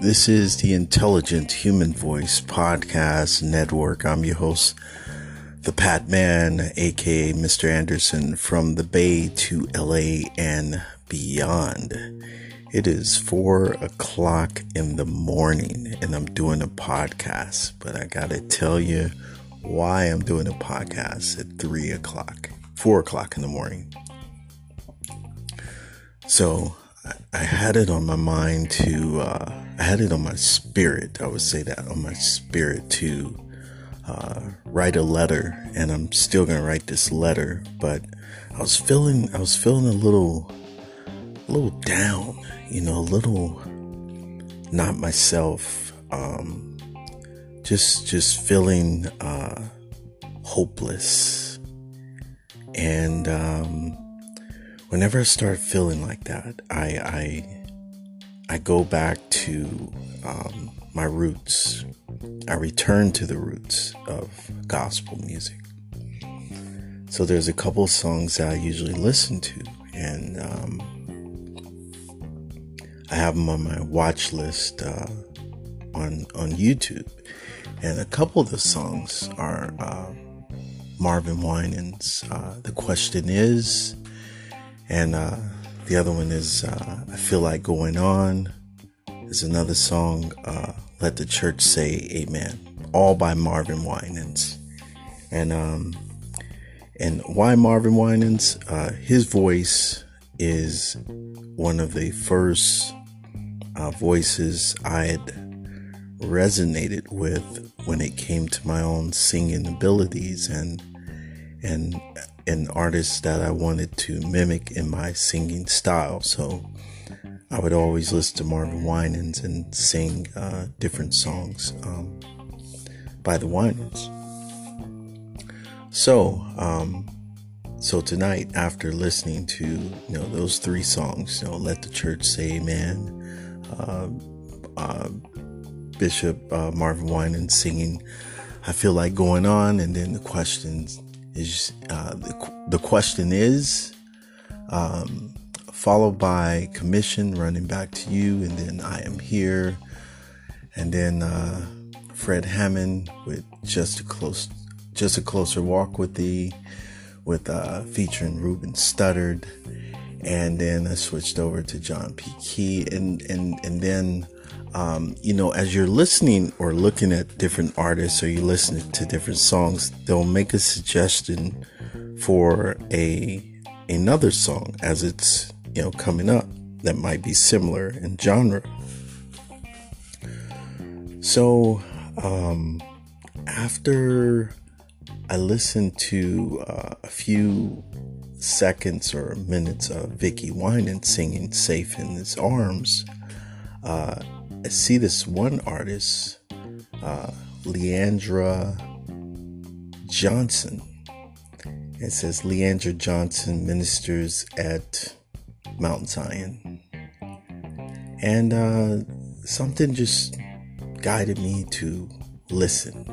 This is the Intelligent Human Voice Podcast Network. I'm your host, the Pat Man, aka Mr. Anderson, from the Bay to LA and beyond. It is four o'clock in the morning and I'm doing a podcast, but I gotta tell you why I'm doing a podcast at three o'clock, four o'clock in the morning. So I had it on my mind to, uh, I had it on my spirit. I would say that on my spirit to uh, write a letter, and I'm still gonna write this letter. But I was feeling, I was feeling a little, a little down, you know, a little not myself. Um, just, just feeling uh, hopeless, and um, whenever I start feeling like that, I, I I go back to um, my roots. I return to the roots of gospel music. So there's a couple songs that I usually listen to, and um, I have them on my watch list uh, on on YouTube. And a couple of the songs are uh, Marvin Winans' uh, "The Question Is," and uh, the other one is uh, I Feel Like Going On. There's another song, uh, Let the Church Say Amen, all by Marvin Winans. And, um, and why Marvin Winans? Uh, his voice is one of the first voices I had resonated with when it came to my own singing abilities and and an artist that I wanted to mimic in my singing style. So I would always listen to Marvin Winans and sing uh, different songs um, by the Winans. So, um, so tonight, after listening to you know those three songs, you know, "Let the Church Say Amen," uh, uh, Bishop uh, Marvin Winans singing, "I Feel Like Going On," and then the questions is uh, the, the question is um, followed by Commissioned running back to you and then i am here. And then uh, fred hammond with just a close just a closer walk with thee with uh, featuring ruben studdard. And then i switched over to John P. Kee. And and and then um, you know, as you're listening or looking at different artists or you listen to different songs, they'll make a suggestion for a another song as it's you know coming up that might be similar in genre. So um, after I listened to uh, a few seconds or minutes of Vicki Winans singing "Safe in His Arms." Uh, I see this one artist, uh, Le'Andria Johnson. It says Le'Andria Johnson ministers at Mount Zion. And uh, something just guided me to listen.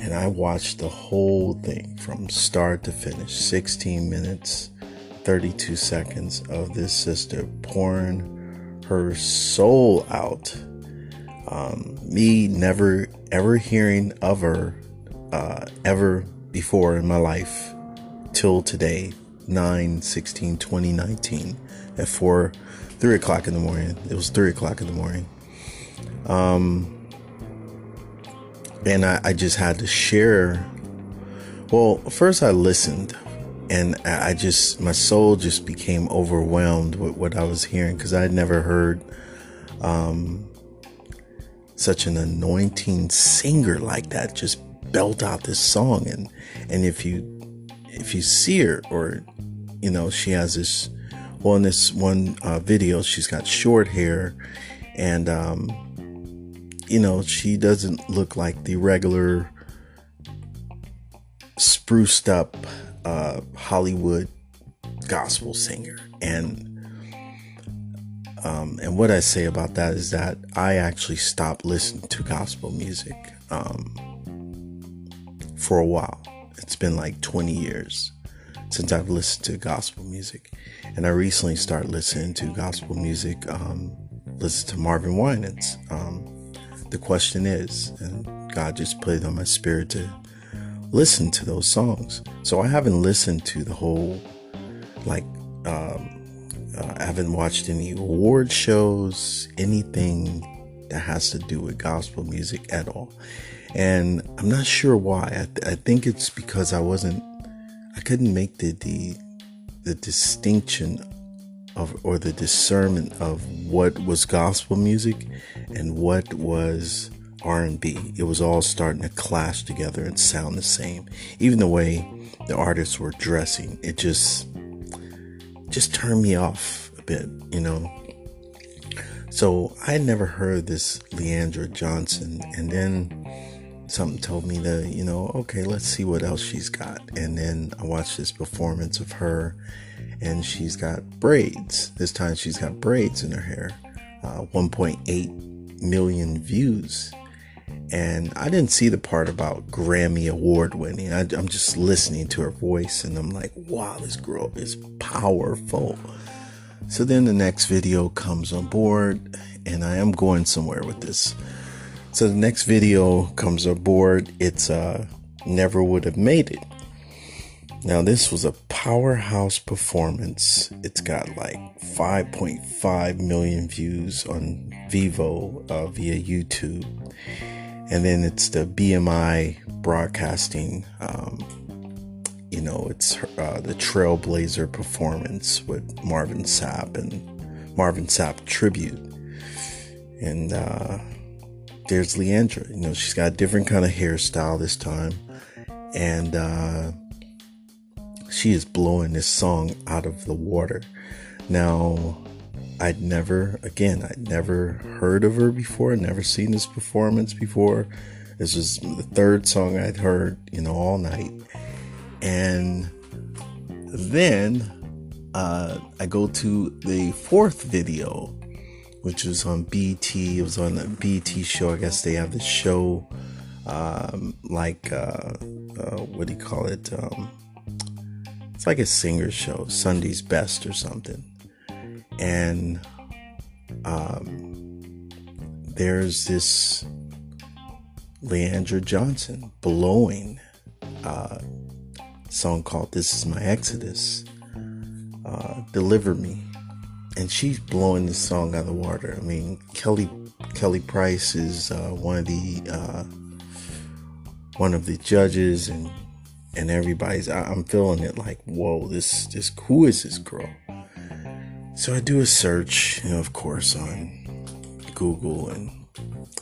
And I watched the whole thing from start to finish 16 minutes, 32 seconds of this sister pouring her soul out. Um, me never ever hearing of her uh, ever before in my life till today 9 16 2019 at 4 3 o'clock in the morning. It was 3 o'clock in the morning. Um and I, I just had to share. Well first i listened and I just my soul just became overwhelmed with what I was hearing because I had never heard um, such an anointing singer like that just belt out this song. And and if you if you see her or you know she has this well in this one uh, video she's got short hair and um, you know she doesn't look like the regular spruced up uh, Hollywood gospel singer. And um, and what I say about that is that I actually stopped listening to gospel music um, for a while. It's been like 20 years since I've listened to gospel music. And I recently started listening to gospel music, um, listen to Marvin Winans. Um, the question is, and God just put it on my spirit to listen to those songs. So I haven't listened to the whole, like, um, uh, I haven't watched any award shows, anything that has to do with gospel music at all. And I'm not sure why. I, th- I think it's because I wasn't, I couldn't make the, the, the distinction of, or the discernment of what was gospel music and what was R&B. It was all starting to clash together and sound the same. Even the way the artists were dressing, it just just turned me off a bit, you know. So I never heard this Le'Andria Johnson, and then something told me that, you know, okay, let's see what else she's got. And then I watched this performance of her, and she's got braids. This time she's got braids in her hair. Uh, 1.8 million views. And I didn't see the part about Grammy Award winning. I, I'm just listening to her voice, and I'm like, wow, this girl is powerful. So then the next video comes on board, and I am going somewhere with this. So the next video comes on board. It's uh, Never Would Have Made It. Now, this was a powerhouse performance. It's got like 5.5 million views on Vevo uh, via YouTube. And then it's the BMI broadcasting um, you know, it's uh, the Trailblazer performance with Marvin Sapp and Marvin Sapp tribute. And uh, there's Le'Andria. You know, she's got a different kind of hairstyle this time. And uh, she is blowing this song out of the water. Now, I'd never, again, I'd never heard of her before, I'd never seen this performance before. This was the third song I'd heard, you know, all night. And then uh, I go to the fourth video, which was on BT. It was on the BT show. I guess they have the show, um, like, uh, uh, what do you call it? Um, it's like a singer show, Sunday's Best or something. And um, there's this Le'Andria Johnson blowing uh, song called This Is My Exodus, uh, Deliver Me. And she's blowing this song out of the water. I mean, Kelly Kelly Price is uh, one of the uh, one of the judges, and and everybody's. I, I'm feeling it like, whoa, this this who is this girl? So I do a search, you know, of course, on Google, and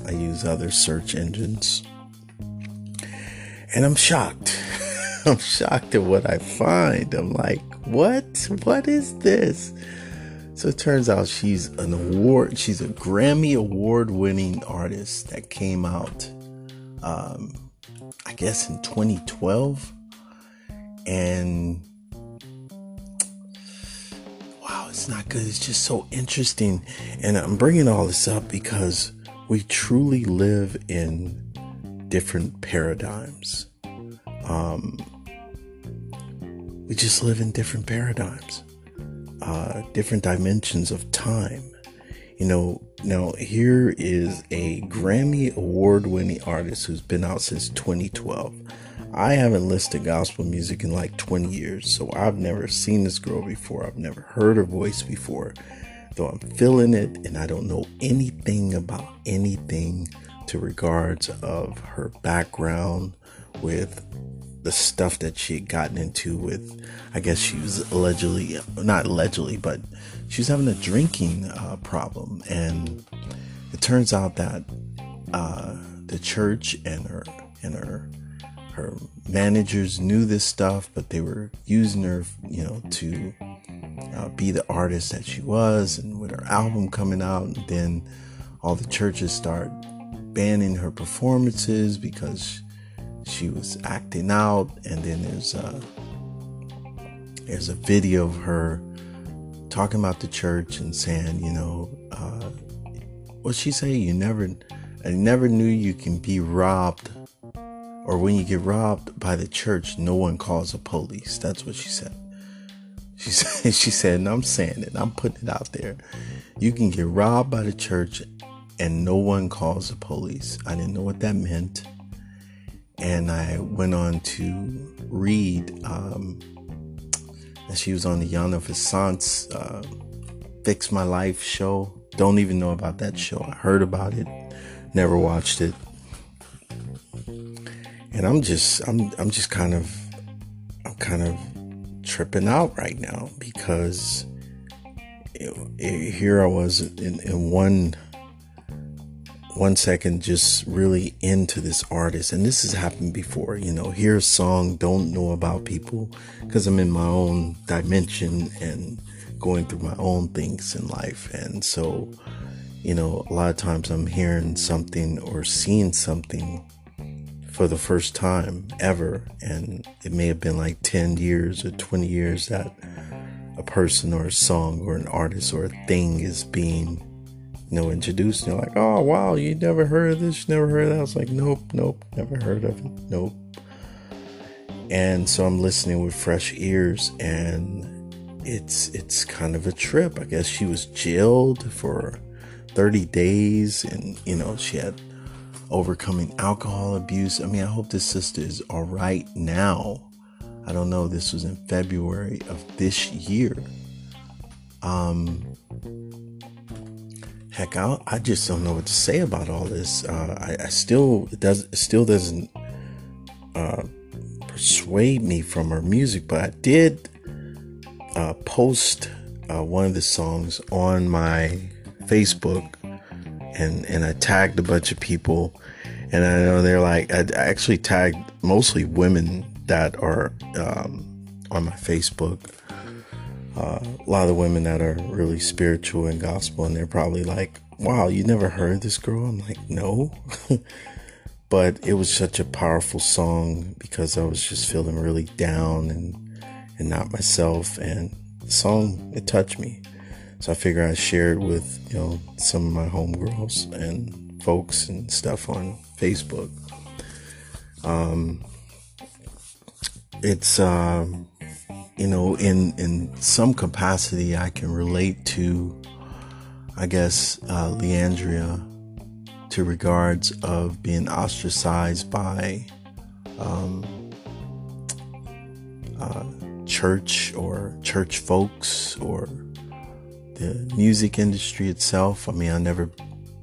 I use other search engines, and I'm shocked. I'm shocked at what I find. I'm like, what? What is this? So it turns out she's an award, she's a Grammy award winning artist that came out, um, I guess in 2012. And it's not good. It's just so interesting. And I'm bringing all this up because we truly live in different paradigms. Um, we just live in different paradigms, uh, different dimensions of time. You know, now here is a Grammy award winning artist who's been out since 2012. I haven't listened to gospel music in like 20 years, so I've never seen this girl before. I've never heard her voice before, though I'm feeling it and I don't know anything about anything to regards of her background with the stuff that she had gotten into with, I guess she was allegedly, not allegedly, but she was having a drinking uh, problem. And it turns out that uh, the church and her, and her, her managers knew this stuff, but they were using her, you know, to uh, be the artist that she was. And with her album coming out, and then all the churches start banning her performances because she was acting out, and then there's a there's a video of her talking about the church and saying, you know, uh, what she say? You never, I never knew you can be robbed, or when you get robbed by the church, no one calls the police. That's what she said. She said, she said, and I'm saying it, I'm putting it out there. You can get robbed by the church and no one calls the police. I didn't know what that meant. And I went on to read, um, and she was on the Iyanla Vanzant's uh, Fix My Life show. Don't even know about that show. I heard about it, never watched it. And I'm just, I'm, I'm just kind of, I'm kind of tripping out right now because it, it, here I was in, in one one second just really into this artist. And this has happened before you know hear a song don't know about people because i'm in my own dimension and going through my own things in life. And so you know a lot of times i'm hearing something or seeing something for the first time ever and it may have been like 10 years or 20 years that a person or a song or an artist or a thing is being you know, introduced. You're like, oh, wow, you never heard of this? You never heard of that? I was like, nope, nope, never heard of it. Nope. And so I'm listening with fresh ears and it's it's kind of a trip. I guess she was jailed for 30 days and you know, she had overcoming alcohol abuse. I mean, I hope this sister is all right now. I don't know. This was in February of this year. Um, heck, I, I just don't know what to say about all this. Uh, I, I, still it does it still doesn't uh, persuade me from her music, but I did uh, post uh, one of the songs on my Facebook, and and I tagged a bunch of people, and I know they're like I actually tagged mostly women that are um, on my Facebook uh, a lot of the women that are really spiritual and gospel, and they're probably like, "Wow, you never heard this girl?" I'm like, "No," but it was such a powerful song because I was just feeling really down and and not myself, and the song it touched me. So I figure I'd share it with you know some of my homegirls and folks and stuff on Facebook. Um, it's um you know, in in some capacity, I can relate to, I guess, uh, Le'Andria, to regards of being ostracized by um, uh, church or church folks or the music industry itself. I mean, I never,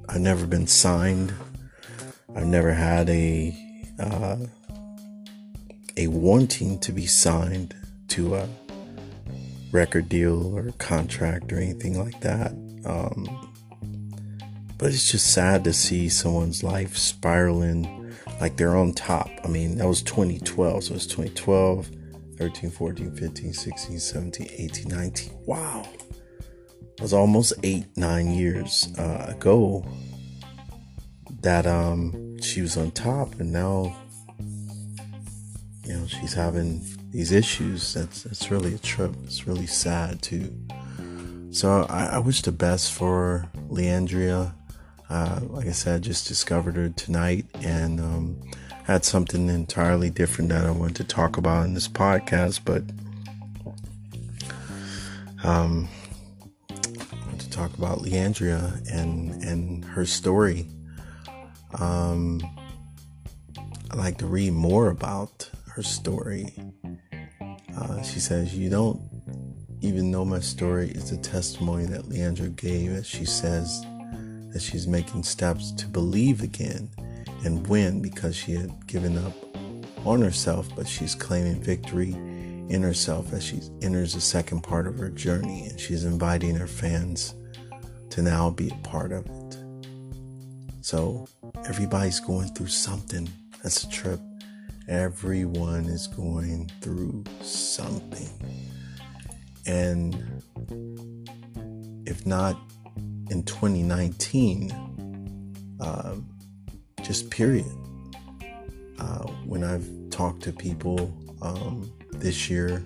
I've never been signed. I've never had a uh, a wanting to be signed to a record deal or contract or anything like that. Um, but it's just sad to see someone's life spiraling like they're on top. I mean, that was 2012. So it's 2012, 13, 14, 15, 16, 17, 18, 19. Wow. It was almost eight, nine years uh, ago that um, she was on top. And now, you know, she's having these issues. That's that's really a trip. It's really sad too. So I, I wish the best for Le'Andria. Uh, like I said, I just discovered her tonight and um, had something entirely different that I wanted to talk about in this podcast. But um, talk about Le'Andria and and her story. Um, I like to read more about her story uh, she says, You don't even know my story. It's a testimony that Le'Andria gave as she says that she's making steps to believe again and win because she had given up on herself, but she's claiming victory in herself as she enters the second part of her journey and she's inviting her fans to now be a part of it. So everybody's going through something. That's a trip. Everyone is going through something. And if not in 2019, uh, just period. Uh, when I've talked to people um, this year,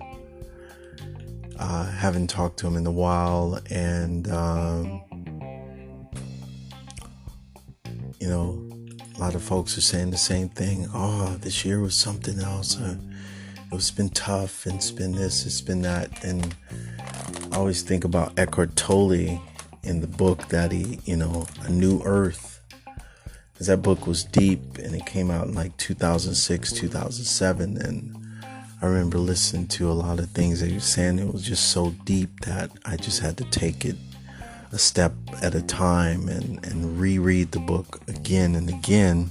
uh, haven't talked to them in a while, and um, you know, a lot of folks are saying the same thing. Oh, this year was something else. Uh, it's been tough and it's been this, it's been that. And I always think about Eckhart Tolle in the book that he, you know, A New Earth. Because that book was deep and it came out in like 2006, 2007. And I remember listening to a lot of things that he was saying. It was just so deep that I just had to take it a step at a time and, and reread the book again and again.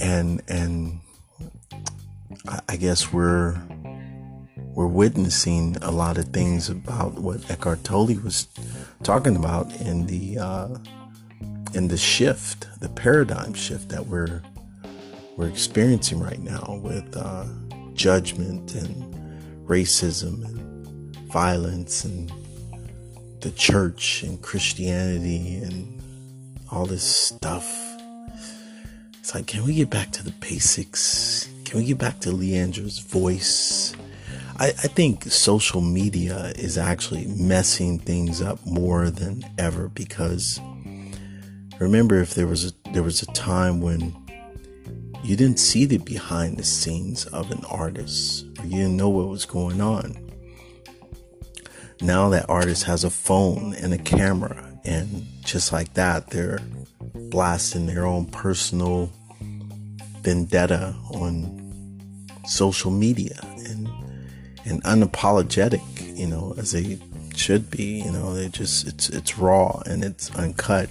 And, and I guess we're we're witnessing a lot of things about what Eckhart Tolle was talking about in the uh, in the shift, the paradigm shift that we're we're experiencing right now with uh, judgment and racism and violence and the church and Christianity and all this stuff. It's like, can we get back to the basics? Can we get back to Le'Andria's voice? I, I think social media is actually messing things up more than ever because remember if there was a there was a time when you didn't see the behind the scenes of an artist or you didn't know what was going on now that artist has a phone and a camera and just like that they're blasting their own personal vendetta on social media and and unapologetic, you know, as they should be. You know, they just it's it's raw and it's uncut.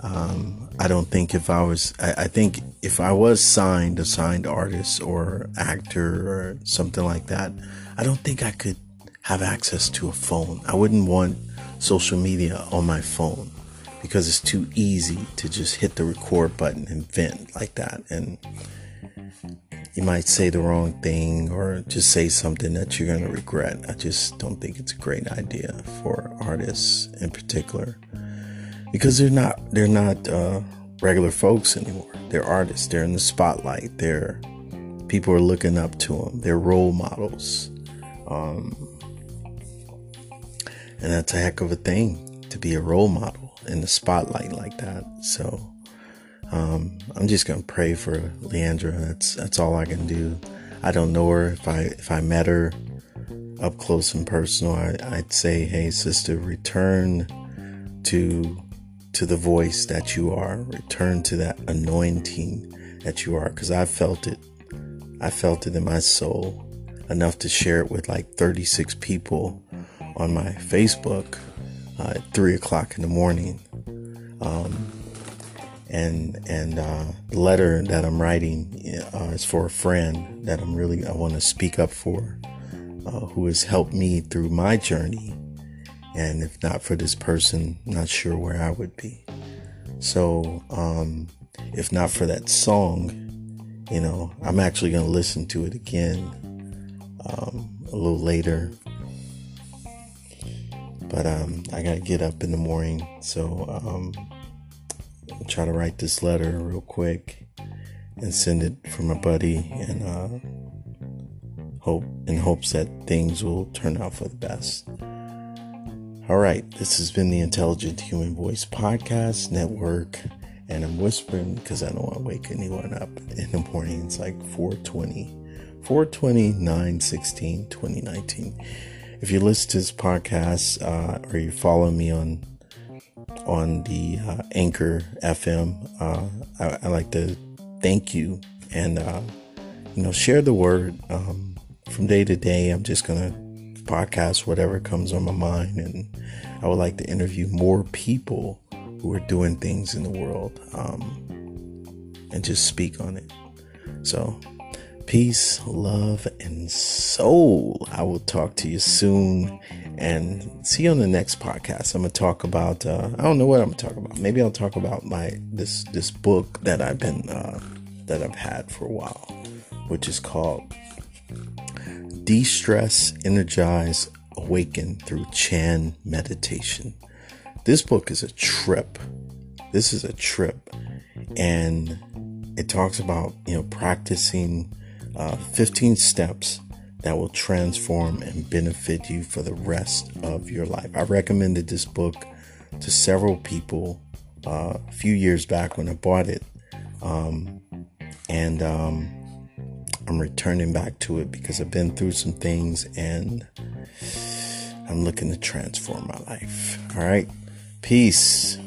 Um, I don't think if I was, I, I, think if I was signed, a signed artist or actor or something like that, I don't think I could have access to a phone. I wouldn't want social media on my phone because it's too easy to just hit the record button and vent like that. And you might say the wrong thing or just say something that you're going to regret. I just don't think it's a great idea for artists in particular because they're not they're not uh, regular folks anymore. They're artists. They're in the spotlight. They're people are looking up to them. They're role models, um, and that's a heck of a thing to be a role model in the spotlight like that. So um, I'm just gonna pray for Le'Andria. That's that's all I can do. I don't know her. If I if I met her up close and personal, I, I'd say, "Hey, sister, return to to the voice that you are. Return to that anointing that you are." Because I felt it. I felt it in my soul enough to share it with like 36 people on my Facebook uh, at three o'clock in the morning. Um, and and uh, the letter that I'm writing uh, is for a friend that I'm really I want to speak up for, uh, who has helped me through my journey, and if not for this person, not sure where I would be. So, um, if not for that song, you know, I'm actually going to listen to it again um, a little later. But um, I got to get up in the morning, so um, try to write this letter real quick and send it for my buddy and uh, hope in hopes that things will turn out for the best. All right, this has been the Intelligent Human Voice Podcast Network, and I'm whispering because I don't want to wake anyone up in the morning. It's like 420, 420, 9 16, 2019. If you listen to this podcast uh, or you follow me on on the uh, Anchor FM. Uh, I, I, like to thank you and uh, you know share the word um, from day to day. I'm just gonna podcast whatever comes on my mind, and I would like to interview more people who are doing things in the world um, and just speak on it. So peace, love, and soul. I will talk to you soon and see you on the next podcast. I'm gonna talk about uh, I don't know what I'm gonna talk about. Maybe I'll talk about my this this book that I've been uh, that I've had for a while, which is called De-stress, energize, awaken through Chan meditation. This book is a trip. This is a trip, and it talks about you know practicing uh, 15 steps that will transform and benefit you for the rest of your life. I recommended this book to several people uh, a few years back when I bought it. Um, and um, I'm returning back to it because I've been through some things and I'm looking to transform my life. All right. Peace.